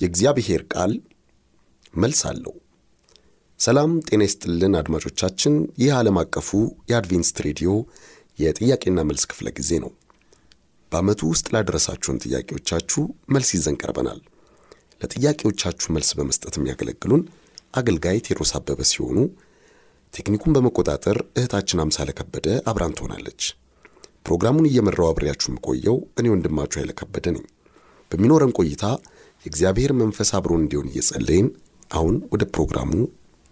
የእግዚአብሔር ቃል መልስ አለው። ሰላም ጤና ይስጥልን አድማጮቻችን። ይህ ዓለም አቀፉ የአድቬንስት ሬዲዮ የጥያቄና መልስ ክፍለ ጊዜ ነው። በዓመቱ ውስጥ ላደረሳችሁን ጥያቄዎቻችሁ መልስ ይዘን ቀርበናል። ለጥያቄዎቻችሁ መልስ በመስጠት የሚያገለግሉን አገልጋይ ቴዎድሮስ አበበ ሲሆኑ ቴክኒኩን በመቆጣጠር እህታችን አምሳለ ከበደ አብራን ትሆናለች። ፕሮግራሙን እየመራው አብሬያችሁ የምቆየው እኔ ወንድማችሁ ኃይለ ከበደ ነኝ። በሚኖረን ቆይታ የእግዚአብሔር መንፈስ አብሮን እንዲሆን እየጸለይን አሁን ወደ ፕሮግራሙ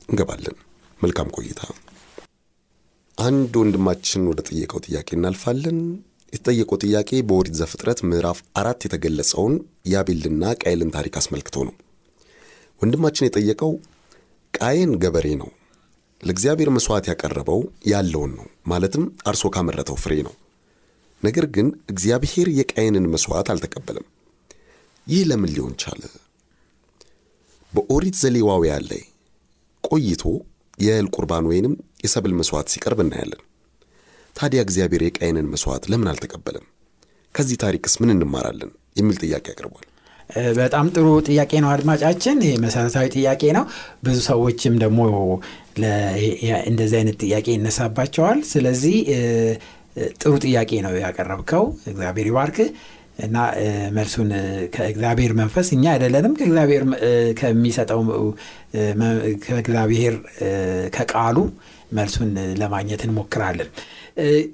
እንገባለን። መልካም ቆይታ። አንድ ወንድማችን ወደ ጠየቀው ጥያቄ እናልፋለን። የተጠየቀው ጥያቄ በኦሪት ዘፍጥረት ምዕራፍ አራት የተገለጸውን የአቤልና ቃየልን ታሪክ አስመልክቶ ነው። ወንድማችን የጠየቀው ቃየን ገበሬ ነው። ለእግዚአብሔር መሥዋዕት ያቀረበው ያለውን ነው፣ ማለትም አርሶ ካመረተው ፍሬ ነው። ነገር ግን እግዚአብሔር የቃየንን መሥዋዕት አልተቀበለም። ይህ ለምን ሊሆን ቻለ? በኦሪት ዘሌዋውያን ላይ ቆይቶ የእህል ቁርባን ወይንም የሰብል መሥዋዕት ሲቀርብ እናያለን። ታዲያ እግዚአብሔር የቃየንን መሥዋዕት ለምን አልተቀበለም? ከዚህ ታሪክስ ምን እንማራለን? የሚል ጥያቄ አቅርቧል። በጣም ጥሩ ጥያቄ ነው አድማጫችን። መሰረታዊ ጥያቄ ነው። ብዙ ሰዎችም ደግሞ እንደዚህ አይነት ጥያቄ ይነሳባቸዋል። ስለዚህ ጥሩ ጥያቄ ነው ያቀረብከው። እግዚአብሔር ይባርክህ እና መልሱን ከእግዚአብሔር መንፈስ እኛ አይደለንም ከእግዚአብሔር ከሚሰጠው ከእግዚአብሔር ከቃሉ መልሱን ለማግኘት እንሞክራለን።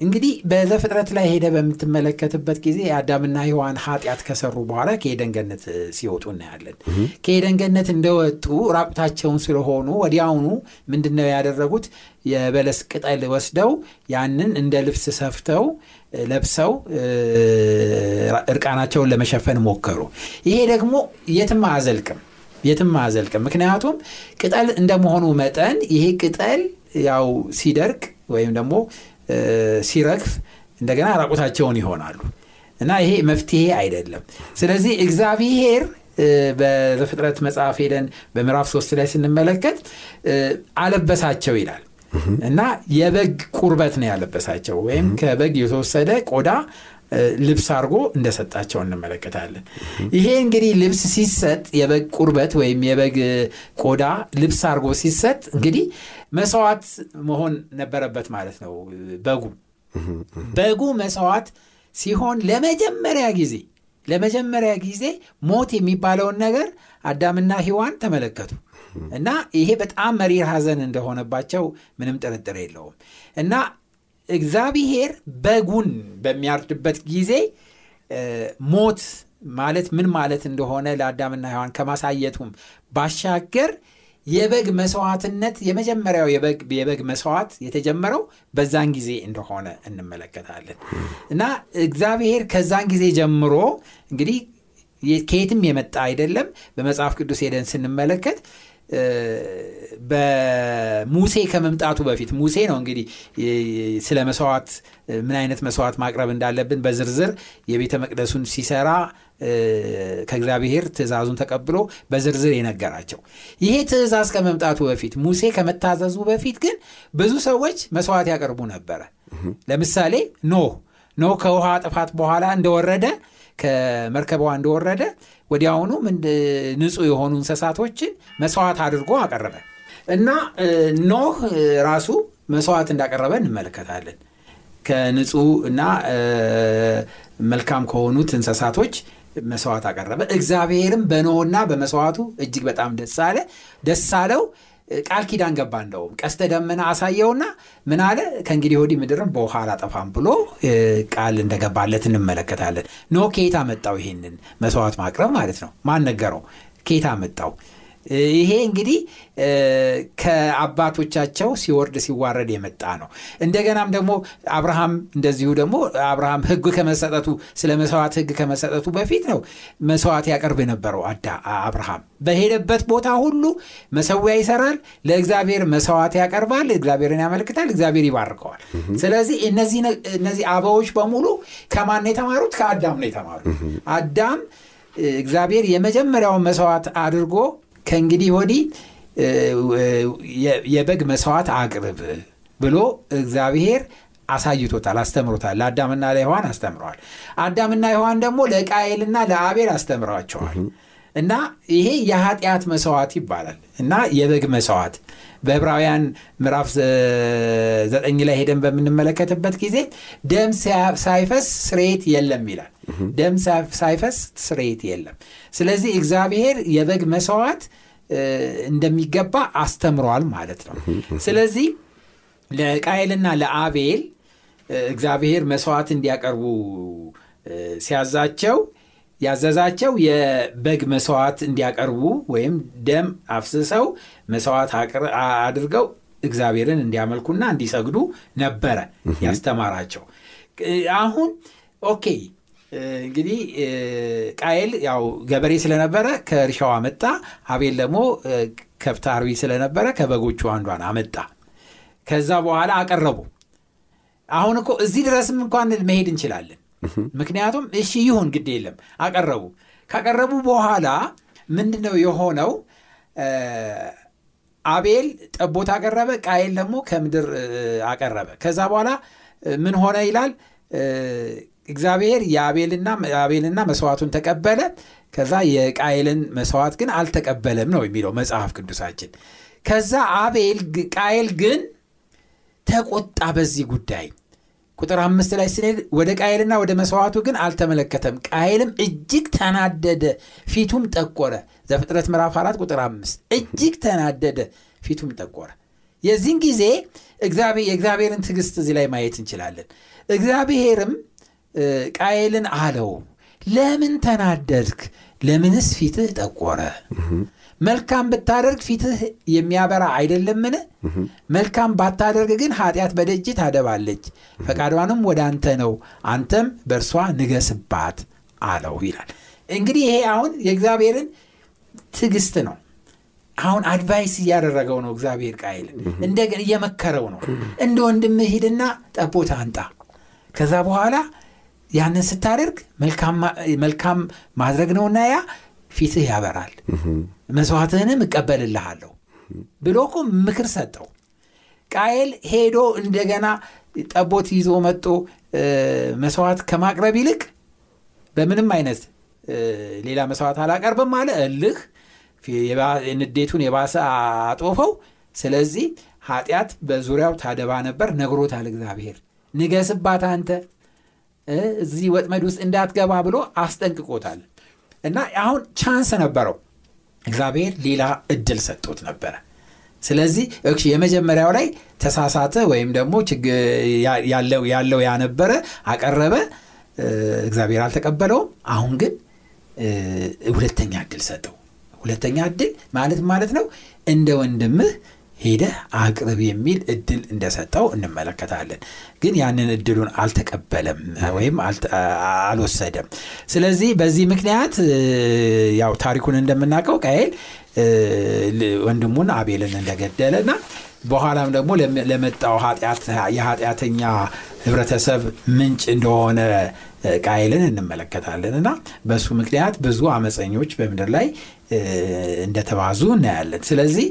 እንግዲህ በዘፍጥረት ላይ ሄደ በምትመለከትበት ጊዜ የአዳምና ሔዋን ኃጢአት ከሰሩ በኋላ ከኤደን ገነት ሲወጡ እናያለን። ከኤደን ገነት እንደወጡ ራቁታቸውን ስለሆኑ ወዲያውኑ ምንድን ነው ያደረጉት? የበለስ ቅጠል ወስደው ያንን እንደ ልብስ ሰፍተው ለብሰው እርቃናቸውን ለመሸፈን ሞከሩ። ይሄ ደግሞ የትም አያዘልቅም የትም አያዘልቅም። ምክንያቱም ቅጠል እንደመሆኑ መጠን ይሄ ቅጠል ያው ሲደርቅ ወይም ደግሞ ሲረግፍ እንደገና ራቁታቸውን ይሆናሉ እና ይሄ መፍትሄ አይደለም። ስለዚህ እግዚአብሔር በዘፍጥረት መጽሐፍ ሄደን በምዕራፍ ሶስት ላይ ስንመለከት አለበሳቸው ይላል እና የበግ ቁርበት ነው ያለበሳቸው ወይም ከበግ የተወሰደ ቆዳ ልብስ አድርጎ እንደሰጣቸው እንመለከታለን። ይሄ እንግዲህ ልብስ ሲሰጥ የበግ ቁርበት ወይም የበግ ቆዳ ልብስ አድርጎ ሲሰጥ እንግዲህ መስዋዕት መሆን ነበረበት ማለት ነው። በጉ በጉ መስዋዕት ሲሆን ለመጀመሪያ ጊዜ ለመጀመሪያ ጊዜ ሞት የሚባለውን ነገር አዳምና ሔዋን ተመለከቱ እና ይሄ በጣም መሪር ሐዘን እንደሆነባቸው ምንም ጥርጥር የለውም እና እግዚአብሔር በጉን በሚያርድበት ጊዜ ሞት ማለት ምን ማለት እንደሆነ ለአዳምና ሔዋን ከማሳየቱም ባሻገር የበግ መስዋዕትነት የመጀመሪያው የበግ መስዋዕት የተጀመረው በዛን ጊዜ እንደሆነ እንመለከታለን እና እግዚአብሔር ከዛን ጊዜ ጀምሮ እንግዲህ ከየትም የመጣ አይደለም። በመጽሐፍ ቅዱስ ሄደን ስንመለከት በሙሴ ከመምጣቱ በፊት ሙሴ ነው እንግዲህ ስለ መስዋዕት ምን አይነት መስዋዕት ማቅረብ እንዳለብን በዝርዝር የቤተ መቅደሱን ሲሰራ ከእግዚአብሔር ትእዛዙን ተቀብሎ በዝርዝር የነገራቸው። ይሄ ትእዛዝ ከመምጣቱ በፊት ሙሴ ከመታዘዙ በፊት ግን ብዙ ሰዎች መስዋዕት ያቀርቡ ነበረ። ለምሳሌ ኖህ ኖህ ከውሃ ጥፋት በኋላ እንደወረደ ከመርከቧ እንደወረደ ወዲያውኑ ንጹህ የሆኑ እንስሳቶችን መስዋዕት አድርጎ አቀረበ እና ኖህ ራሱ መስዋዕት እንዳቀረበ እንመለከታለን። ከንጹህ እና መልካም ከሆኑት እንስሳቶች መስዋዕት አቀረበ። እግዚአብሔርም በኖህና በመስዋዕቱ እጅግ በጣም ደስ አለ ደስ አለው። ቃል ኪዳን ገባ። እንደውም ቀስተ ደመና አሳየውና ምን አለ? ከእንግዲህ ወዲህ ምድርም በውሃ አላጠፋም ብሎ ቃል እንደገባለት እንመለከታለን። ኖህ ከየት አመጣው ይሄንን መስዋዕት ማቅረብ ማለት ነው። ማን ነገረው? ከየት አመጣው? ይሄ እንግዲህ ከአባቶቻቸው ሲወርድ ሲዋረድ የመጣ ነው። እንደገናም ደግሞ አብርሃም እንደዚሁ ደግሞ አብርሃም ሕግ ከመሰጠቱ ስለ መስዋዕት ሕግ ከመሰጠቱ በፊት ነው መስዋዕት ያቀርብ የነበረው አዳ አብርሃም በሄደበት ቦታ ሁሉ መሰዊያ ይሰራል፣ ለእግዚአብሔር መስዋዕት ያቀርባል፣ እግዚአብሔርን ያመልክታል፣ እግዚአብሔር ይባርከዋል። ስለዚህ እነዚህ አበዎች በሙሉ ከማን ነው የተማሩት? ከአዳም ነው የተማሩት። አዳም እግዚአብሔር የመጀመሪያውን መስዋዕት አድርጎ ከእንግዲህ ወዲህ የበግ መስዋዕት አቅርብ ብሎ እግዚአብሔር አሳይቶታል፣ አስተምሮታል። ለአዳምና ለሔዋን አስተምረዋል። አዳምና ሔዋን ደግሞ ለቃየልና ለአቤል አስተምረዋቸዋል። እና ይሄ የኃጢአት መስዋዕት ይባላል እና የበግ መስዋዕት በዕብራውያን ምዕራፍ ዘጠኝ ላይ ሄደን በምንመለከትበት ጊዜ ደም ሳይፈስ ስርየት የለም ይላል። ደም ሳይፈስ ስርየት የለም። ስለዚህ እግዚአብሔር የበግ መስዋዕት እንደሚገባ አስተምሯል ማለት ነው። ስለዚህ ለቃየልና ለአቤል እግዚአብሔር መስዋዕት እንዲያቀርቡ ሲያዛቸው ያዘዛቸው የበግ መስዋዕት እንዲያቀርቡ ወይም ደም አፍስሰው መስዋዕት አድርገው እግዚአብሔርን እንዲያመልኩና እንዲሰግዱ ነበረ ያስተማራቸው። አሁን okay እንግዲህ ቃየል ያው ገበሬ ስለነበረ ከእርሻው አመጣ። አቤል ደግሞ ከብት አርቢ ስለነበረ ከበጎቹ አንዷን አመጣ። ከዛ በኋላ አቀረቡ። አሁን እኮ እዚህ ድረስም እንኳን መሄድ እንችላለን። ምክንያቱም እሺ ይሁን ግድ የለም አቀረቡ። ካቀረቡ በኋላ ምንድን ነው የሆነው? አቤል ጠቦት አቀረበ፣ ቃየል ደግሞ ከምድር አቀረበ። ከዛ በኋላ ምን ሆነ ይላል እግዚአብሔር የአቤልና መስዋዕቱን ተቀበለ። ከዛ የቃየልን መስዋዕት ግን አልተቀበለም ነው የሚለው መጽሐፍ ቅዱሳችን። ከዛ አቤል ቃየል ግን ተቆጣ በዚህ ጉዳይ ቁጥር አምስት ላይ ስንሄድ ወደ ቃየልና ወደ መስዋዕቱ ግን አልተመለከተም። ቃየልም እጅግ ተናደደ፣ ፊቱም ጠቆረ። ዘፍጥረት ምዕራፍ አራት ቁጥር አምስት እጅግ ተናደደ፣ ፊቱም ጠቆረ። የዚህን ጊዜ የእግዚአብሔርን ትዕግስት እዚህ ላይ ማየት እንችላለን። እግዚአብሔርም ቃየልን አለው፣ ለምን ተናደድክ? ለምንስ ፊትህ ጠቆረ? መልካም ብታደርግ ፊትህ የሚያበራ አይደለምን? መልካም ባታደርግ ግን ኃጢአት በደጅ ታደባለች፣ ፈቃዷንም ወደ አንተ ነው፣ አንተም በእርሷ ንገስባት አለው ይላል። እንግዲህ ይሄ አሁን የእግዚአብሔርን ትዕግስት ነው። አሁን አድቫይስ እያደረገው ነው እግዚአብሔር ቃየልን እንደገና እየመከረው ነው። እንደ ወንድምህ ሂድና ጠቦት አንጣ፣ ከዛ በኋላ ያንን ስታደርግ መልካም ማድረግ ነውና ያ ፊትህ ያበራል መስዋዕትህንም እቀበልልሃለሁ ብሎ እኮ ምክር ሰጠው። ቃየል ሄዶ እንደገና ጠቦት ይዞ መጦ መስዋዕት ከማቅረብ ይልቅ በምንም አይነት ሌላ መስዋዕት አላቀርብም አለ። እልህ ንዴቱን የባሰ አጦፈው። ስለዚህ ኃጢአት በዙሪያው ታደባ ነበር። ነግሮታል እግዚአብሔር ንገስባት አንተ እዚህ ወጥመድ ውስጥ እንዳትገባ ብሎ አስጠንቅቆታል። እና አሁን ቻንስ ነበረው እግዚአብሔር ሌላ እድል ሰጥቶት ነበረ። ስለዚህ የመጀመሪያው ላይ ተሳሳተ ወይም ደግሞ ያለው ያነበረ አቀረበ፣ እግዚአብሔር አልተቀበለውም። አሁን ግን ሁለተኛ እድል ሰጠው። ሁለተኛ እድል ማለት ማለት ነው እንደ ወንድምህ ሄደህ አቅርብ የሚል እድል እንደሰጠው እንመለከታለን። ግን ያንን እድሉን አልተቀበለም ወይም አልወሰደም። ስለዚህ በዚህ ምክንያት ያው ታሪኩን እንደምናውቀው ቃየል ወንድሙን አቤልን እንደገደለና በኋላም ደግሞ ለመጣው የኃጢአተኛ ህብረተሰብ ምንጭ እንደሆነ ቃየልን እንመለከታለን እና በሱ ምክንያት ብዙ አመፀኞች በምድር ላይ እንደተባዙ እናያለን። ስለዚህ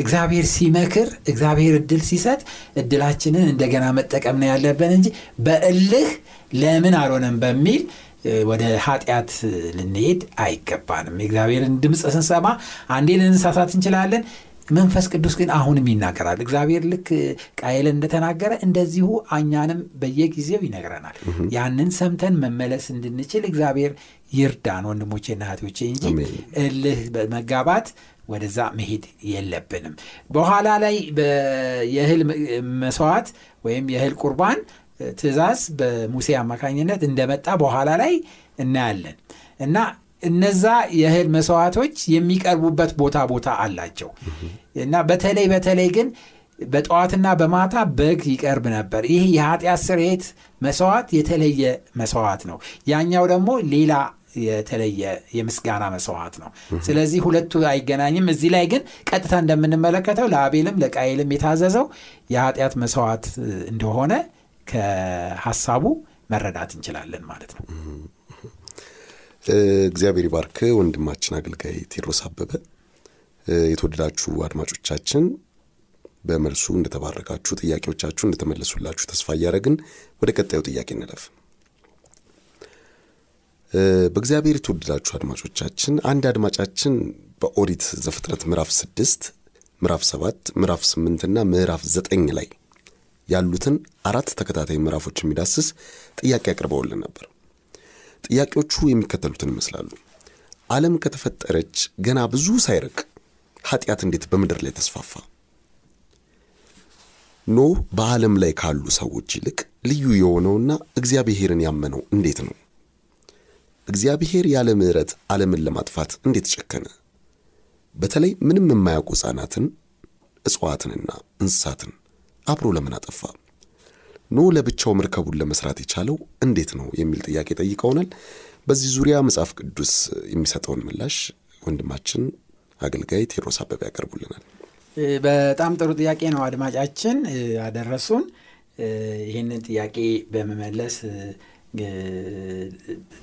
እግዚአብሔር ሲመክር፣ እግዚአብሔር እድል ሲሰጥ እድላችንን እንደገና መጠቀም ነው ያለብን እንጂ በእልህ ለምን አልሆነም በሚል ወደ ኃጢአት ልንሄድ አይገባንም። የእግዚአብሔርን ድምፅ ስንሰማ አንዴ ልንሳሳት እንችላለን። መንፈስ ቅዱስ ግን አሁንም ይናገራል። እግዚአብሔር ልክ ቃየልን እንደተናገረ እንደዚሁ እኛንም በየጊዜው ይነግረናል። ያንን ሰምተን መመለስ እንድንችል እግዚአብሔር ይርዳን ወንድሞቼና እህቶቼ እንጂ እልህ መጋባት ወደዛ መሄድ የለብንም። በኋላ ላይ የእህል መስዋዕት ወይም የእህል ቁርባን ትእዛዝ በሙሴ አማካኝነት እንደመጣ በኋላ ላይ እናያለን እና እነዛ የእህል መስዋዕቶች የሚቀርቡበት ቦታ ቦታ አላቸው እና በተለይ በተለይ ግን በጠዋትና በማታ በግ ይቀርብ ነበር። ይህ የኃጢአት ስርየት መስዋዕት የተለየ መስዋዕት ነው። ያኛው ደግሞ ሌላ የተለየ የምስጋና መስዋዕት ነው። ስለዚህ ሁለቱ አይገናኝም። እዚህ ላይ ግን ቀጥታ እንደምንመለከተው ለአቤልም ለቃየልም የታዘዘው የኃጢአት መስዋዕት እንደሆነ ከሀሳቡ መረዳት እንችላለን ማለት ነው። እግዚአብሔር ይባርክ ወንድማችን አገልጋይ ቴድሮስ አበበ። የተወደዳችሁ አድማጮቻችን በመልሱ እንደተባረካችሁ፣ ጥያቄዎቻችሁ እንደተመለሱላችሁ ተስፋ እያደረግን ወደ ቀጣዩ ጥያቄ እንለፍ። በእግዚአብሔር የተወደዳችሁ አድማጮቻችን አንድ አድማጫችን በኦሪት ዘፍጥረት ምዕራፍ ስድስት ምዕራፍ ሰባት ምዕራፍ ስምንትና ምዕራፍ ዘጠኝ ላይ ያሉትን አራት ተከታታይ ምዕራፎች የሚዳስስ ጥያቄ አቅርበውልን ነበር። ጥያቄዎቹ የሚከተሉትን ይመስላሉ። ዓለም ከተፈጠረች ገና ብዙ ሳይርቅ ኃጢአት እንዴት በምድር ላይ ተስፋፋ? ኖህ በዓለም ላይ ካሉ ሰዎች ይልቅ ልዩ የሆነውና እግዚአብሔርን ያመነው እንዴት ነው? እግዚአብሔር ያለ ምሕረት ዓለምን ለማጥፋት እንዴት ጨከነ? በተለይ ምንም የማያውቁ ሕፃናትን፣ እጽዋትንና እንስሳትን አብሮ ለምን አጠፋ? ኖህ ለብቻው መርከቡን ለመስራት የቻለው እንዴት ነው የሚል ጥያቄ ጠይቀውናል። በዚህ ዙሪያ መጽሐፍ ቅዱስ የሚሰጠውን ምላሽ ወንድማችን አገልጋይ ቴዎድሮስ አበበ ያቀርቡልናል። በጣም ጥሩ ጥያቄ ነው አድማጫችን አደረሱን። ይህንን ጥያቄ በመመለስ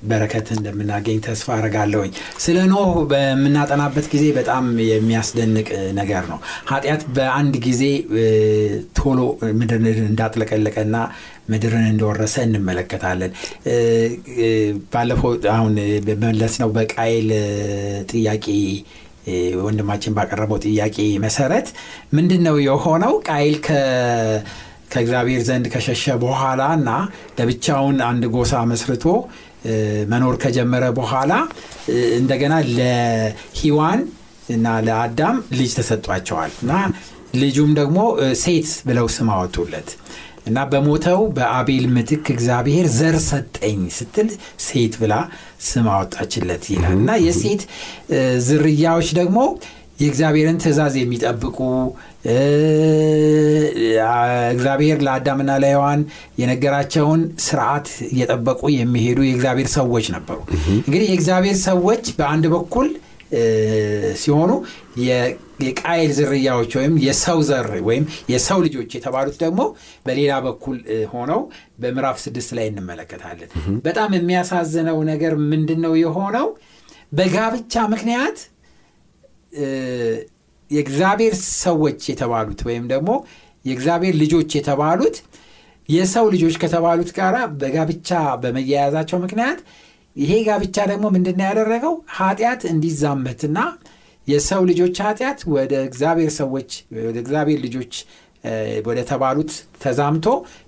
በረከት እንደምናገኝ ተስፋ አረጋለሁኝ። ስለ ኖህ በምናጠናበት ጊዜ በጣም የሚያስደንቅ ነገር ነው። ኃጢአት በአንድ ጊዜ ቶሎ ምድርን እንዳጥለቀለቀና ምድርን እንደወረሰ እንመለከታለን። ባለፈው አሁን በመለስ ነው በቃይል ጥያቄ ወንድማችን ባቀረበው ጥያቄ መሰረት ምንድን ነው የሆነው? ቃይል ከእግዚአብሔር ዘንድ ከሸሸ በኋላ እና ለብቻውን አንድ ጎሳ መስርቶ መኖር ከጀመረ በኋላ እንደገና ለሂዋን እና ለአዳም ልጅ ተሰጧቸዋል። እና ልጁም ደግሞ ሴት ብለው ስም አወጡለት። እና በሞተው በአቤል ምትክ እግዚአብሔር ዘር ሰጠኝ ስትል ሴት ብላ ስም አወጣችለት ይላል። እና የሴት ዝርያዎች ደግሞ የእግዚአብሔርን ትእዛዝ የሚጠብቁ እግዚአብሔር ለአዳምና ለሔዋን የነገራቸውን ስርዓት እየጠበቁ የሚሄዱ የእግዚአብሔር ሰዎች ነበሩ። እንግዲህ የእግዚአብሔር ሰዎች በአንድ በኩል ሲሆኑ የቃየል ዝርያዎች ወይም የሰው ዘር ወይም የሰው ልጆች የተባሉት ደግሞ በሌላ በኩል ሆነው በምዕራፍ ስድስት ላይ እንመለከታለን። በጣም የሚያሳዝነው ነገር ምንድን ነው የሆነው? በጋብቻ ምክንያት የእግዚአብሔር ሰዎች የተባሉት ወይም ደግሞ የእግዚአብሔር ልጆች የተባሉት የሰው ልጆች ከተባሉት ጋር በጋብቻ በመያያዛቸው ምክንያት ይሄ ጋብቻ ደግሞ ምንድን ያደረገው? ኃጢአት እንዲዛመትና የሰው ልጆች ኃጢአት ወደ እግዚአብሔር ሰዎች ወደ እግዚአብሔር ልጆች ወደ ተባሉት ተዛምቶ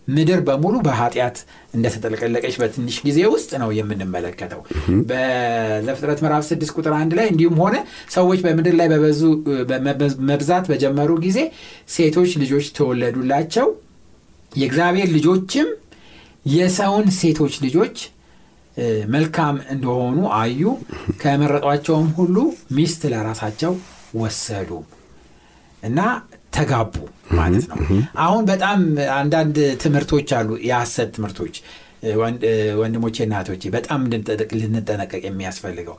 ምድር በሙሉ በኃጢአት እንደተጠለቀለቀች በትንሽ ጊዜ ውስጥ ነው የምንመለከተው። በዘፍጥረት ምዕራፍ 6 ቁጥር አንድ ላይ እንዲሁም ሆነ ሰዎች በምድር ላይ በበዙ መብዛት በጀመሩ ጊዜ ሴቶች ልጆች ተወለዱላቸው። የእግዚአብሔር ልጆችም የሰውን ሴቶች ልጆች መልካም እንደሆኑ አዩ፣ ከመረጧቸውም ሁሉ ሚስት ለራሳቸው ወሰዱ እና ተጋቡ ማለት ነው። አሁን በጣም አንዳንድ ትምህርቶች አሉ፣ የሐሰት ትምህርቶች ወንድሞቼ እናቶቼ፣ በጣም ልንጠነቀቅ የሚያስፈልገው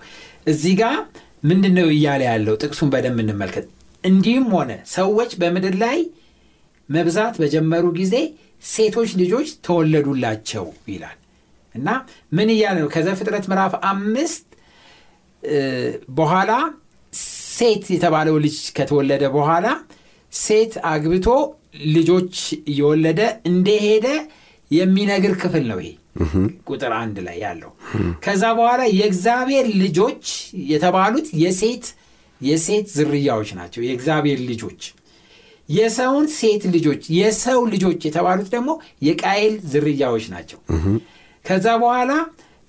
እዚህ ጋር ምንድን ነው እያለ ያለው? ጥቅሱን በደንብ እንመልከት። እንዲህም ሆነ ሰዎች በምድር ላይ መብዛት በጀመሩ ጊዜ ሴቶች ልጆች ተወለዱላቸው ይላል እና ምን እያለ ነው? ከዘፍጥረት ምዕራፍ አምስት በኋላ ሴት የተባለው ልጅ ከተወለደ በኋላ ሴት አግብቶ ልጆች እየወለደ እንደሄደ የሚነግር ክፍል ነው ይሄ ቁጥር አንድ ላይ ያለው። ከዛ በኋላ የእግዚአብሔር ልጆች የተባሉት የሴት የሴት ዝርያዎች ናቸው። የእግዚአብሔር ልጆች የሰውን ሴት ልጆች የሰው ልጆች የተባሉት ደግሞ የቃይል ዝርያዎች ናቸው። ከዛ በኋላ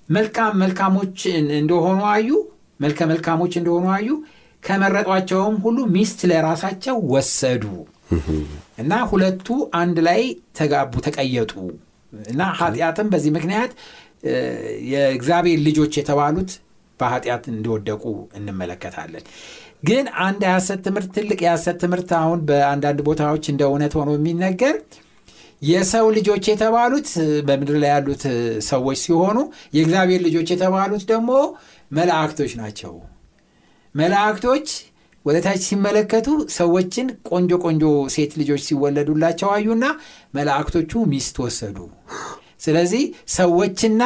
መልካም መልካሞች እንደሆኑ አዩ፣ መልከ መልካሞች እንደሆኑ አዩ ከመረጧቸውም ሁሉ ሚስት ለራሳቸው ወሰዱ እና ሁለቱ አንድ ላይ ተጋቡ፣ ተቀየጡ እና ኃጢአትም በዚህ ምክንያት የእግዚአብሔር ልጆች የተባሉት በኃጢአት እንደወደቁ እንመለከታለን። ግን አንድ የሐሰት ትምህርት ትልቅ የሐሰት ትምህርት አሁን በአንዳንድ ቦታዎች እንደ እውነት ሆኖ የሚነገር የሰው ልጆች የተባሉት በምድር ላይ ያሉት ሰዎች ሲሆኑ የእግዚአብሔር ልጆች የተባሉት ደግሞ መላእክቶች ናቸው። መላእክቶች ወደ ታች ሲመለከቱ ሰዎችን ቆንጆ ቆንጆ ሴት ልጆች ሲወለዱላቸው አዩና መላእክቶቹ ሚስት ወሰዱ። ስለዚህ ሰዎችና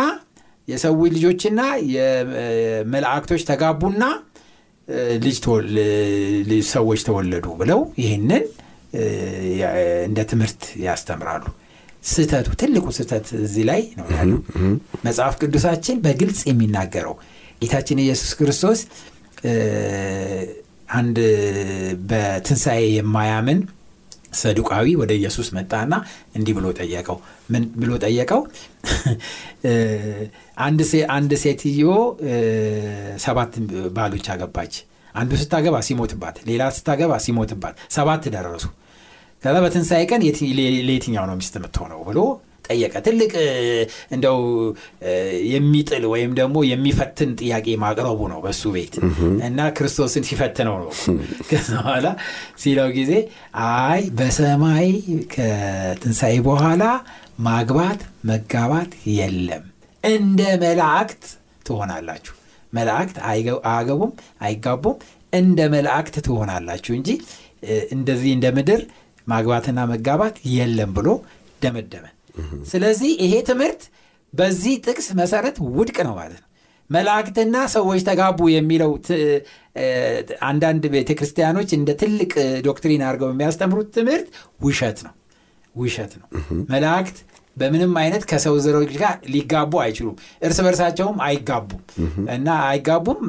የሰው ልጆችና የመላእክቶች ተጋቡና ልጅ ሰዎች ተወለዱ ብለው ይህንን እንደ ትምህርት ያስተምራሉ። ስህተቱ ትልቁ ስህተት እዚህ ላይ ነው ያለው። መጽሐፍ ቅዱሳችን በግልጽ የሚናገረው ጌታችን ኢየሱስ ክርስቶስ አንድ በትንሣኤ የማያምን ሰዱቃዊ ወደ ኢየሱስ መጣና እንዲህ ብሎ ጠየቀው። ምን ብሎ ጠየቀው? አንድ ሴትዮ ሰባት ባሎች አገባች። አንዱ ስታገባ ሲሞትባት፣ ሌላ ስታገባ ሲሞትባት፣ ሰባት ደረሱ። ከዛ በትንሣኤ ቀን ለየትኛው ነው ሚስት የምትሆነው ብሎ ጠየቀ። ትልቅ እንደው የሚጥል ወይም ደግሞ የሚፈትን ጥያቄ ማቅረቡ ነው በሱ ቤት እና ክርስቶስን ሲፈትነው ነው። ከዛ በኋላ ሲለው ጊዜ አይ በሰማይ ከትንሣኤ በኋላ ማግባት መጋባት የለም፣ እንደ መላእክት ትሆናላችሁ። መላእክት አያገቡም አይጋቡም፣ እንደ መላእክት ትሆናላችሁ እንጂ እንደዚህ እንደ ምድር ማግባትና መጋባት የለም ብሎ ደመደመ። ስለዚህ ይሄ ትምህርት በዚህ ጥቅስ መሰረት ውድቅ ነው ማለት ነው። መላእክትና ሰዎች ተጋቡ የሚለው አንዳንድ ቤተ ክርስቲያኖች እንደ ትልቅ doctrine አድርገው የሚያስተምሩት ትምህርት ውሸት ነው፣ ውሸት ነው። መላእክት በምንም አይነት ከሰው ዘሮች ጋር ሊጋቡ አይችሉም። እርስ በርሳቸውም አይጋቡም እና አይጋቡም፣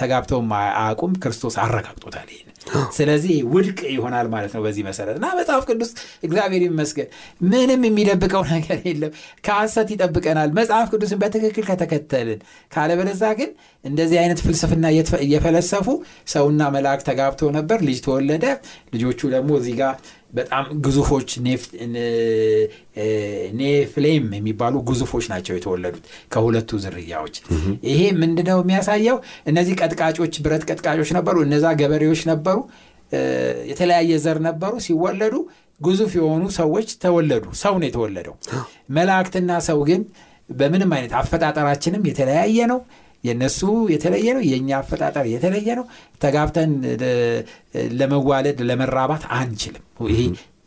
ተጋብተውም አያውቁም። ክርስቶስ አረጋግጦታል ይህን። ስለዚህ ውድቅ ይሆናል ማለት ነው በዚህ መሰረት እና መጽሐፍ ቅዱስ እግዚአብሔር ይመስገን ምንም የሚደብቀው ነገር የለም። ከሐሰት ይጠብቀናል መጽሐፍ ቅዱስን በትክክል ከተከተልን። ካለበለዛ ግን እንደዚህ አይነት ፍልስፍና እየፈለሰፉ ሰውና መልአክ ተጋብተው ነበር፣ ልጅ ተወለደ። ልጆቹ ደግሞ እዚህ ጋር በጣም ግዙፎች ኔፍሌም የሚባሉ ግዙፎች ናቸው የተወለዱት ከሁለቱ ዝርያዎች። ይሄ ምንድነው የሚያሳየው? እነዚህ ቀጥቃጮች ብረት ቀጥቃጮች ነበሩ፣ እነዛ ገበሬዎች ነበሩ፣ የተለያየ ዘር ነበሩ። ሲወለዱ ግዙፍ የሆኑ ሰዎች ተወለዱ። ሰው ነው የተወለደው። መላእክትና ሰው ግን በምንም አይነት አፈጣጠራችንም የተለያየ ነው። የእነሱ የተለየ ነው። የእኛ አፈጣጠር የተለየ ነው። ተጋብተን ለመዋለድ ለመራባት አንችልም። ይሄ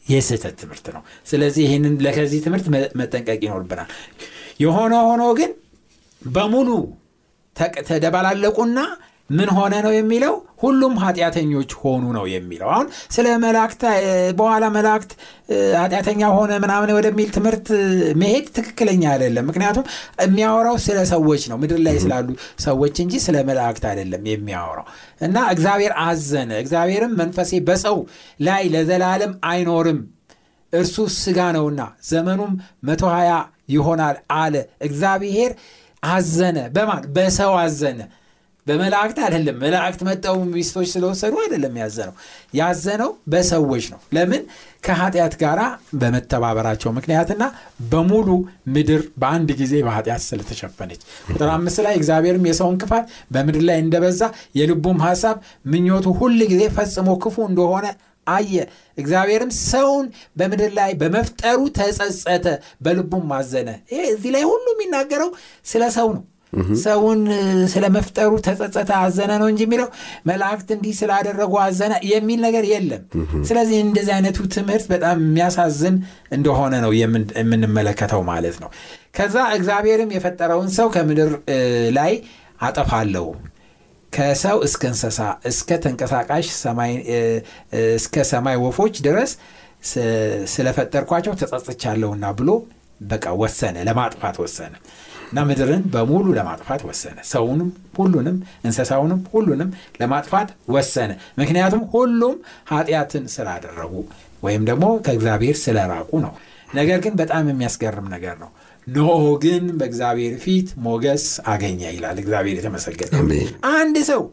የስህተት ትምህርት ነው። ስለዚህ ይህንን ለከዚህ ትምህርት መጠንቀቅ ይኖርብናል። የሆነ ሆኖ ግን በሙሉ ተደባላለቁና ምን ሆነ ነው የሚለው ሁሉም ኃጢአተኞች ሆኑ ነው የሚለው። አሁን ስለ መላእክት በኋላ መላእክት ኃጢአተኛ ሆነ ምናምን ወደሚል ትምህርት መሄድ ትክክለኛ አይደለም። ምክንያቱም የሚያወራው ስለ ሰዎች ነው፣ ምድር ላይ ስላሉ ሰዎች እንጂ ስለ መላእክት አይደለም የሚያወራው እና እግዚአብሔር አዘነ። እግዚአብሔርም መንፈሴ በሰው ላይ ለዘላለም አይኖርም እርሱ ስጋ ነውና ዘመኑም መቶ ሀያ ይሆናል አለ። እግዚአብሔር አዘነ። በማን በሰው አዘነ በመላእክት አይደለም። መላእክት መጠው ሚስቶች ስለወሰዱ አይደለም ያዘነው። ያዘነው በሰዎች ነው። ለምን? ከኃጢአት ጋር በመተባበራቸው ምክንያትና በሙሉ ምድር በአንድ ጊዜ በኃጢአት ስለተሸፈነች። ቁጥር አምስት ላይ እግዚአብሔርም የሰውን ክፋት በምድር ላይ እንደበዛ የልቡም ሐሳብ ምኞቱ ሁል ጊዜ ፈጽሞ ክፉ እንደሆነ አየ። እግዚአብሔርም ሰውን በምድር ላይ በመፍጠሩ ተጸጸተ፣ በልቡም አዘነ። ይሄ እዚህ ላይ ሁሉ የሚናገረው ስለ ሰው ነው። ሰውን ስለ መፍጠሩ ተጸጸተ አዘነ ነው እንጂ የሚለው መላእክት እንዲህ ስላደረጉ አዘነ የሚል ነገር የለም። ስለዚህ እንደዚህ አይነቱ ትምህርት በጣም የሚያሳዝን እንደሆነ ነው የምንመለከተው ማለት ነው። ከዛ እግዚአብሔርም የፈጠረውን ሰው ከምድር ላይ አጠፋለሁ ከሰው እስከ እንስሳ እስከ ተንቀሳቃሽ እስከ ሰማይ ወፎች ድረስ ስለፈጠርኳቸው ተጸጽቻለሁና ብሎ በቃ ወሰነ፣ ለማጥፋት ወሰነ እና ምድርን በሙሉ ለማጥፋት ወሰነ። ሰውንም ሁሉንም እንስሳውንም ሁሉንም ለማጥፋት ወሰነ። ምክንያቱም ሁሉም ኃጢአትን ስላደረጉ ወይም ደግሞ ከእግዚአብሔር ስለራቁ ነው። ነገር ግን በጣም የሚያስገርም ነገር ነው። ኖህ ግን በእግዚአብሔር ፊት ሞገስ አገኘ ይላል። እግዚአብሔር የተመሰገነ አንድ ሰው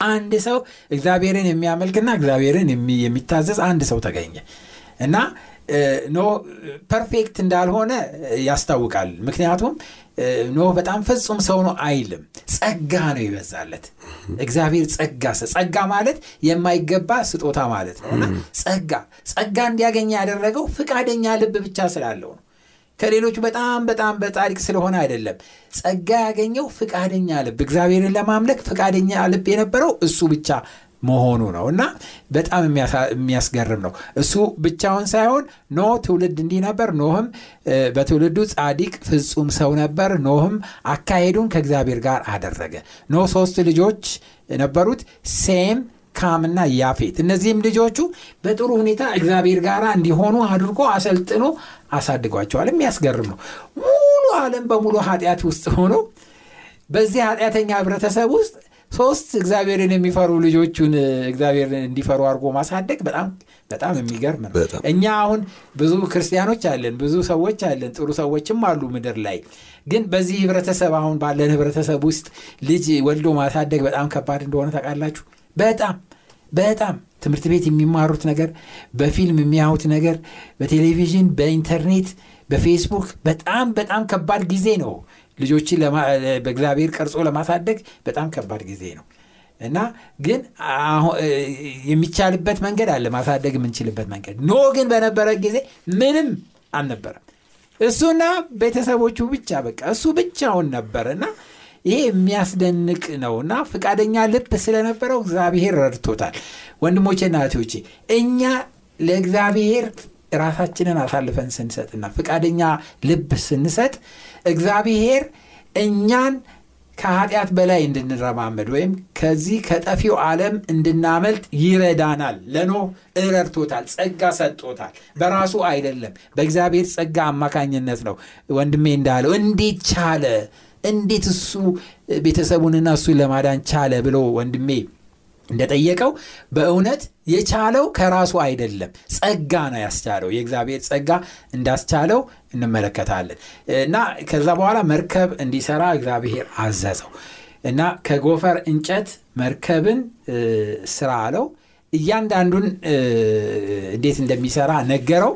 አንድ ሰው እግዚአብሔርን የሚያመልክና እግዚአብሔርን የሚታዘዝ አንድ ሰው ተገኘ እና ኖህ perfect እንዳልሆነ ያስታውቃል። ምክንያቱም ኖህ በጣም ፍጹም ሰው ነው አይልም። ጸጋ ነው ይበዛለት። እግዚአብሔር ጸጋ ጸጋ ማለት የማይገባ ስጦታ ማለት ነው እና ጸጋ ጸጋ እንዲያገኘ ያደረገው ፍቃደኛ ልብ ብቻ ስላለው ነው። ከሌሎቹ በጣም በጣም በጻድቅ ስለሆነ አይደለም። ጸጋ ያገኘው ፍቃደኛ ልብ፣ እግዚአብሔርን ለማምለክ ፍቃደኛ ልብ የነበረው እሱ ብቻ መሆኑ ነው እና በጣም የሚያስገርም ነው። እሱ ብቻውን ሳይሆን ኖህ ትውልድ እንዲህ ነበር። ኖህም በትውልዱ ጻዲቅ ፍጹም ሰው ነበር። ኖህም አካሄዱን ከእግዚአብሔር ጋር አደረገ። ኖህ ሶስት ልጆች ነበሩት፣ ሴም፣ ካምና ያፌት እነዚህም ልጆቹ በጥሩ ሁኔታ እግዚአብሔር ጋር እንዲሆኑ አድርጎ አሰልጥኖ አሳድጓቸዋል የሚያስገርም ነው ሙሉ ዓለም በሙሉ ኃጢአት ውስጥ ሆኖ በዚህ ኃጢአተኛ ህብረተሰብ ውስጥ ሶስት እግዚአብሔርን የሚፈሩ ልጆቹን እግዚአብሔርን እንዲፈሩ አድርጎ ማሳደግ በጣም በጣም የሚገርም ነው። እኛ አሁን ብዙ ክርስቲያኖች አለን ብዙ ሰዎች አለን ጥሩ ሰዎችም አሉ ምድር ላይ። ግን በዚህ ህብረተሰብ አሁን ባለን ህብረተሰብ ውስጥ ልጅ ወልዶ ማሳደግ በጣም ከባድ እንደሆነ ታውቃላችሁ? በጣም በጣም ትምህርት ቤት የሚማሩት ነገር በፊልም የሚያዩት ነገር በቴሌቪዥን በኢንተርኔት በፌስቡክ በጣም በጣም ከባድ ጊዜ ነው ልጆችን በእግዚአብሔር ቀርጾ ለማሳደግ በጣም ከባድ ጊዜ ነው። እና ግን የሚቻልበት መንገድ አለ ማሳደግ የምንችልበት መንገድ። ኖ ግን በነበረ ጊዜ ምንም አልነበረም። እሱና ቤተሰቦቹ ብቻ በቃ እሱ ብቻውን ነበር። እና ይሄ የሚያስደንቅ ነው። እና ፈቃደኛ ልብ ስለነበረው እግዚአብሔር ረድቶታል። ወንድሞቼና እህቶቼ እኛ ለእግዚአብሔር ራሳችንን አሳልፈን ስንሰጥና ፈቃደኛ ልብ ስንሰጥ እግዚአብሔር እኛን ከኃጢአት በላይ እንድንረማመድ ወይም ከዚህ ከጠፊው ዓለም እንድናመልጥ ይረዳናል። ለኖህ እረድቶታል ጸጋ ሰጥቶታል። በራሱ አይደለም በእግዚአብሔር ጸጋ አማካኝነት ነው። ወንድሜ እንዳለው እንዴት ቻለ? እንዴት እሱ ቤተሰቡንና እሱን ለማዳን ቻለ ብሎ ወንድሜ እንደጠየቀው በእውነት የቻለው ከራሱ አይደለም። ጸጋ ነው ያስቻለው። የእግዚአብሔር ጸጋ እንዳስቻለው እንመለከታለን። እና ከዛ በኋላ መርከብ እንዲሰራ እግዚአብሔር አዘዘው። እና ከጎፈር እንጨት መርከብን ስራ አለው። እያንዳንዱን እንዴት እንደሚሰራ ነገረው።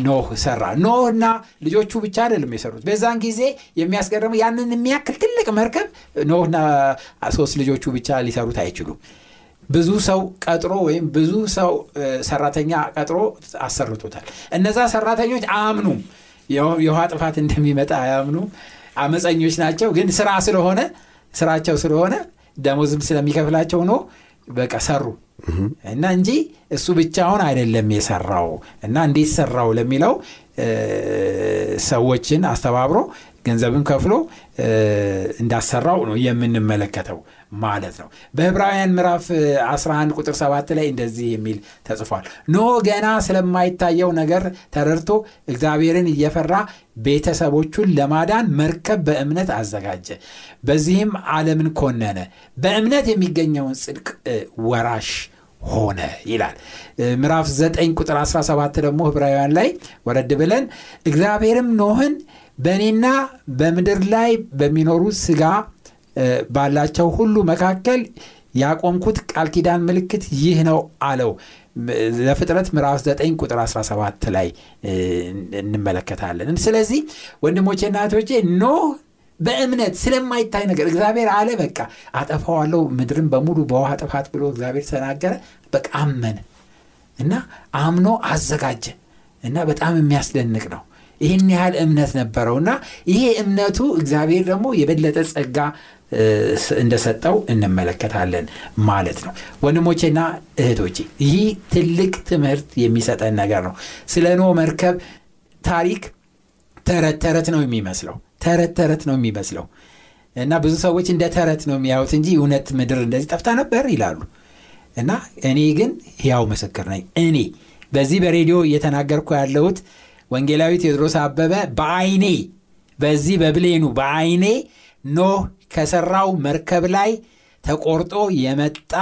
ኖህ ሰራ። ኖህ እና ልጆቹ ብቻ አይደለም የሰሩት። በዛን ጊዜ የሚያስገርመው ያንን የሚያክል ትልቅ መርከብ ኖህና ሶስት ልጆቹ ብቻ ሊሰሩት አይችሉም ብዙ ሰው ቀጥሮ ወይም ብዙ ሰው ሰራተኛ ቀጥሮ አሰርቶታል። እነዛ ሰራተኞች አያምኑም። የው- የውሃ ጥፋት እንደሚመጣ አያምኑም። አመፀኞች ናቸው። ግን ስራ ስለሆነ ስራቸው ስለሆነ ደሞዝም ስለሚከፍላቸው ነው። በቃ ሰሩ። እና እንጂ እሱ ብቻውን አይደለም የሰራው። እና እንዴት ሰራው ለሚለው ሰዎችን አስተባብሮ ገንዘብን ከፍሎ እንዳሰራው ነው የምንመለከተው ማለት ነው። በዕብራውያን ምዕራፍ እ, 11 ቁጥር 7 ላይ እንደዚህ የሚል ተጽፏል። ኖህ ገና ስለማይታየው ነገር ተረድቶ እግዚአብሔርን እየፈራ ቤተሰቦቹን ለማዳን መርከብ በእምነት አዘጋጀ። በዚህም ዓለምን ኮነነ። በእምነት የሚገኘውን ጽድቅ ወራሽ ሆነ ይላል። ምዕራፍ 9 ቁጥር 17 ደግሞ ዕብራውያን ላይ ወረድ ብለን እግዚአብሔርም ኖህን በእኔና በምድር ላይ በሚኖሩ ስጋ ባላቸው ሁሉ መካከል ያቆምኩት ቃል ኪዳን ምልክት ይህ ነው አለው። ዘፍጥረት ምዕራፍ 9 ቁጥር 17 ላይ እንመለከታለን። ስለዚህ ወንድሞቼና እህቶቼ ኖህ በእምነት ስለማይታይ ነገር እግዚአብሔር አለ። በቃ አጠፋዋለሁ ምድርን በሙሉ በውሃ ጥፋት ብሎ እግዚአብሔር ተናገረ። በቃ አመነ እና አምኖ አዘጋጀ እና በጣም የሚያስደንቅ ነው ይህን ያህል እምነት ነበረው እና ይሄ እምነቱ እግዚአብሔር ደግሞ የበለጠ ጸጋ እንደሰጠው እንመለከታለን ማለት ነው። ወንድሞቼና እህቶቼ ይህ ትልቅ ትምህርት የሚሰጠን ነገር ነው። ስለ ኖህ መርከብ ታሪክ ተረት ተረት ነው የሚመስለው ተረት ተረት ነው የሚመስለው እና ብዙ ሰዎች እንደ ተረት ነው የሚያዩት እንጂ እውነት ምድር እንደዚህ ጠፍታ ነበር ይላሉ። እና እኔ ግን ሕያው ምስክር ነኝ። እኔ በዚህ በሬዲዮ እየተናገርኩ ያለሁት ወንጌላዊ ቴዎድሮስ አበበ በአይኔ በዚህ በብሌኑ በአይኔ ኖህ ከሰራው መርከብ ላይ ተቆርጦ የመጣ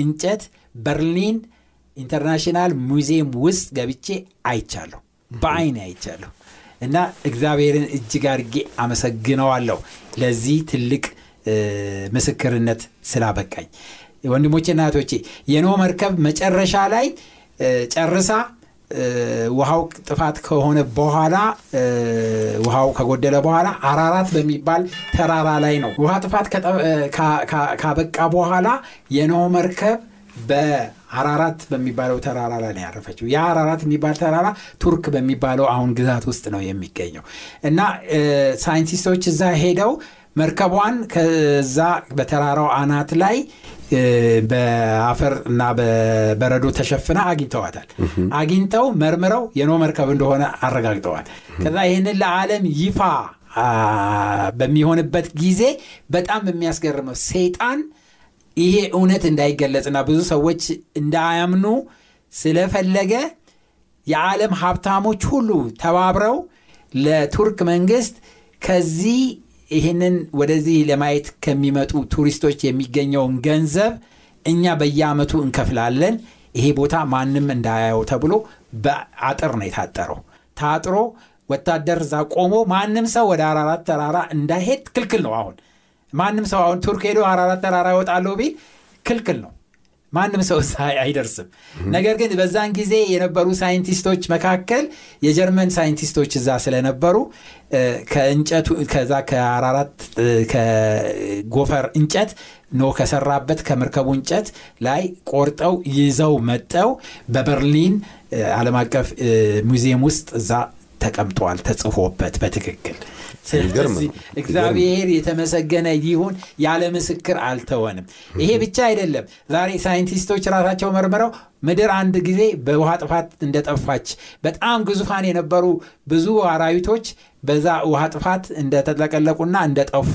እንጨት በርሊን international ሙዚየም ውስጥ ገብቼ አይቻለሁ። በአይኔ አይቻለሁ። እና እግዚአብሔርን እጅግ አድርጌ አመሰግነዋለሁ ለዚህ ትልቅ ምስክርነት ስላበቃኝ። ወንድሞቼና እህቶቼ የኖህ መርከብ መጨረሻ ላይ ጨርሳ ውሃው ጥፋት ከሆነ በኋላ ውሃው ከጎደለ በኋላ አራራት በሚባል ተራራ ላይ ነው። ውሃ ጥፋት ካበቃ በኋላ የኖህ መርከብ በአራራት በሚባለው ተራራ ላይ ያረፈችው። ያ አራራት የሚባል ተራራ ቱርክ በሚባለው አሁን ግዛት ውስጥ ነው የሚገኘው። እና ሳይንቲስቶች እዛ ሄደው መርከቧን ከዛ በተራራው አናት ላይ በአፈር እና በበረዶ ተሸፍና አግኝተዋታል። አግኝተው መርምረው የኖ መርከብ እንደሆነ አረጋግጠዋል። ከዛ ይህንን ለዓለም ይፋ በሚሆንበት ጊዜ በጣም የሚያስገርመው ሰይጣን ይሄ እውነት እንዳይገለጽና ብዙ ሰዎች እንዳያምኑ ስለፈለገ የዓለም ሀብታሞች ሁሉ ተባብረው ለቱርክ መንግስት ከዚህ ይህንን ወደዚህ ለማየት ከሚመጡ ቱሪስቶች የሚገኘውን ገንዘብ እኛ በየአመቱ እንከፍላለን። ይሄ ቦታ ማንም እንዳያየው ተብሎ በአጥር ነው የታጠረው። ታጥሮ ወታደር እዛ ቆሞ ማንም ሰው ወደ አራራት ተራራ እንዳይሄድ ክልክል ነው። አሁን ማንም ሰው አሁን ቱርክ ሄዶ አራራት ተራራ ይወጣለሁ ቢል ክልክል ነው ማንም ሰው አይደርስም። ነገር ግን በዛን ጊዜ የነበሩ ሳይንቲስቶች መካከል የጀርመን ሳይንቲስቶች እዛ ስለነበሩ ከእንጨቱ ከዛ ከአራራት ከጎፈር እንጨት ኖ ከሰራበት ከመርከቡ እንጨት ላይ ቆርጠው ይዘው መጠው በበርሊን ዓለም አቀፍ ሙዚየም ውስጥ እዛ ተቀምጧል ተጽፎበት በትክክል ስለዚህ እግዚአብሔር የተመሰገነ ይሁን ያለ ምስክር አልተወንም። ይሄ ብቻ አይደለም። ዛሬ ሳይንቲስቶች ራሳቸው መርምረው ምድር አንድ ጊዜ በውሃ ጥፋት እንደጠፋች በጣም ግዙፋን የነበሩ ብዙ አራዊቶች በዛ ውሃ ጥፋት እንደተጠለቀለቁና እንደጠፉ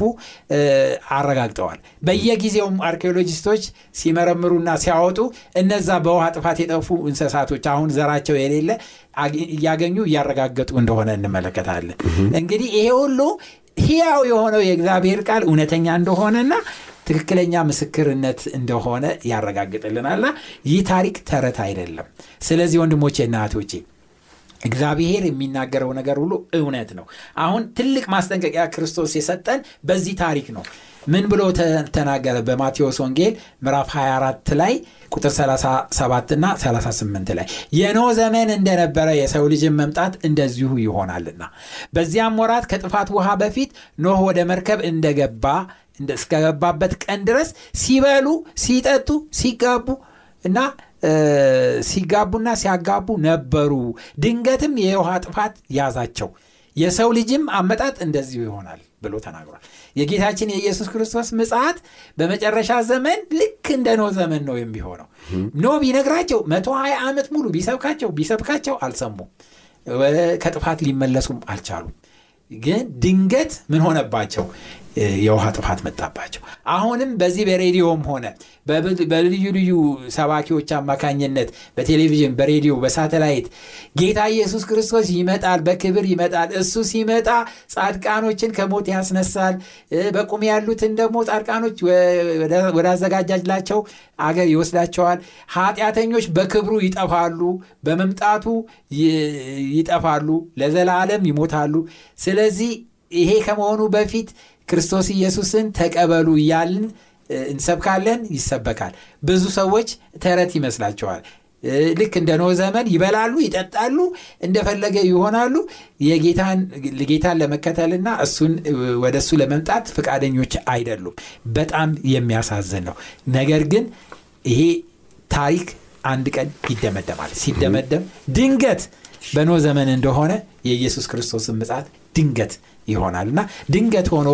አረጋግጠዋል። በየጊዜውም አርኪኦሎጂስቶች ሲመረምሩና ሲያወጡ እነዛ በውሃ ጥፋት የጠፉ እንስሳቶች አሁን ዘራቸው የሌለ እያገኙ እያረጋገጡ እንደሆነ እንመለከታለን። እንግዲህ ይሄ ሁሉ ህያው የሆነው የእግዚአብሔር ቃል እውነተኛ እንደሆነና ትክክለኛ ምስክርነት እንደሆነ ያረጋግጥልናልና ይህ ታሪክ ተረት አይደለም። ስለዚህ ወንድሞቼ እና እህቶቼ እግዚአብሔር የሚናገረው ነገር ሁሉ እውነት ነው። አሁን ትልቅ ማስጠንቀቂያ ክርስቶስ የሰጠን በዚህ ታሪክ ነው። ምን ብሎ ተናገረ? በማቴዎስ ወንጌል ምዕራፍ 24 ላይ ቁጥር 37 እና 38 ላይ የኖ ዘመን እንደነበረ የሰው ልጅን መምጣት እንደዚሁ ይሆናልና። በዚያም ወራት ከጥፋት ውሃ በፊት ኖህ ወደ መርከብ እንደገባ እስከገባበት ቀን ድረስ ሲበሉ ሲጠጡ ሲጋቡ እና ሲጋቡና ሲያጋቡ ነበሩ። ድንገትም የውሃ ጥፋት ያዛቸው። የሰው ልጅም አመጣጥ እንደዚሁ ይሆናል ብሎ ተናግሯል። የጌታችን የኢየሱስ ክርስቶስ ምጽት በመጨረሻ ዘመን ልክ እንደ ኖ ዘመን ነው የሚሆነው። ኖ ቢነግራቸው መቶ ሀያ ዓመት ሙሉ ቢሰብካቸው ቢሰብካቸው አልሰሙም። ከጥፋት ሊመለሱም አልቻሉም። ግን ድንገት ምን ሆነባቸው የውሃ ጥፋት መጣባቸው። አሁንም በዚህ በሬዲዮም ሆነ በልዩ ልዩ ሰባኪዎች አማካኝነት በቴሌቪዥን በሬዲዮ በሳተላይት ጌታ ኢየሱስ ክርስቶስ ይመጣል በክብር ይመጣል እሱ ሲመጣ ጻድቃኖችን ከሞት ያስነሳል። በቁም ያሉትን ደግሞ ጻድቃኖች ወዳዘጋጃላቸው አገር ይወስዳቸዋል። ኃጢአተኞች በክብሩ ይጠፋሉ በመምጣቱ ይጠፋሉ ለዘላለም ይሞታሉ። ስለዚህ ይሄ ከመሆኑ በፊት ክርስቶስ ኢየሱስን ተቀበሉ እያልን እንሰብካለን ይሰበካል። ብዙ ሰዎች ተረት ይመስላቸዋል። ልክ እንደ ኖ ዘመን ይበላሉ ይጠጣሉ እንደፈለገ ይሆናሉ። ጌታን ለመከተልና እሱን ወደ እሱ ለመምጣት ፈቃደኞች አይደሉም። በጣም የሚያሳዝን ነው። ነገር ግን ይሄ ታሪክ አንድ ቀን ይደመደማል። ሲደመደም ድንገት በኖ ዘመን እንደሆነ የኢየሱስ ክርስቶስን ምጽት ድንገት ይሆናል እና ድንገት ሆኖ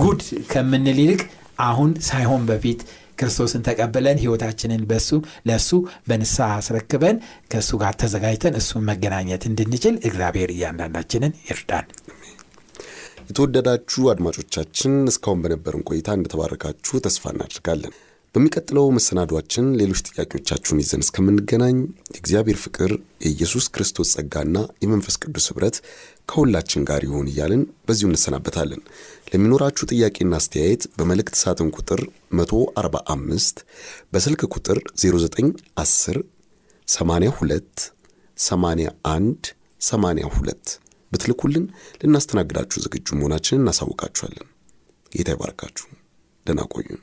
ጉድ ከምንል ይልቅ አሁን ሳይሆን በፊት ክርስቶስን ተቀብለን ህይወታችንን በሱ ለእሱ በንስሐ አስረክበን ከእሱ ጋር ተዘጋጅተን እሱን መገናኘት እንድንችል እግዚአብሔር እያንዳንዳችንን ይርዳን። የተወደዳችሁ አድማጮቻችን እስካሁን በነበርን ቆይታ እንደተባረካችሁ ተስፋ እናደርጋለን በሚቀጥለው መሰናዷችን ሌሎች ጥያቄዎቻችሁን ይዘን እስከምንገናኝ የእግዚአብሔር ፍቅር የኢየሱስ ክርስቶስ ጸጋና የመንፈስ ቅዱስ ኅብረት ከሁላችን ጋር ይሁን እያልን በዚሁ እንሰናበታለን። ለሚኖራችሁ ጥያቄና አስተያየት በመልእክት ሳጥን ቁጥር 145 በስልክ ቁጥር 0910 82 81 82 ብትልኩልን ልናስተናግዳችሁ ዝግጁ መሆናችንን እናሳውቃችኋለን። ጌታ ይባርካችሁ። ደህና ቆዩን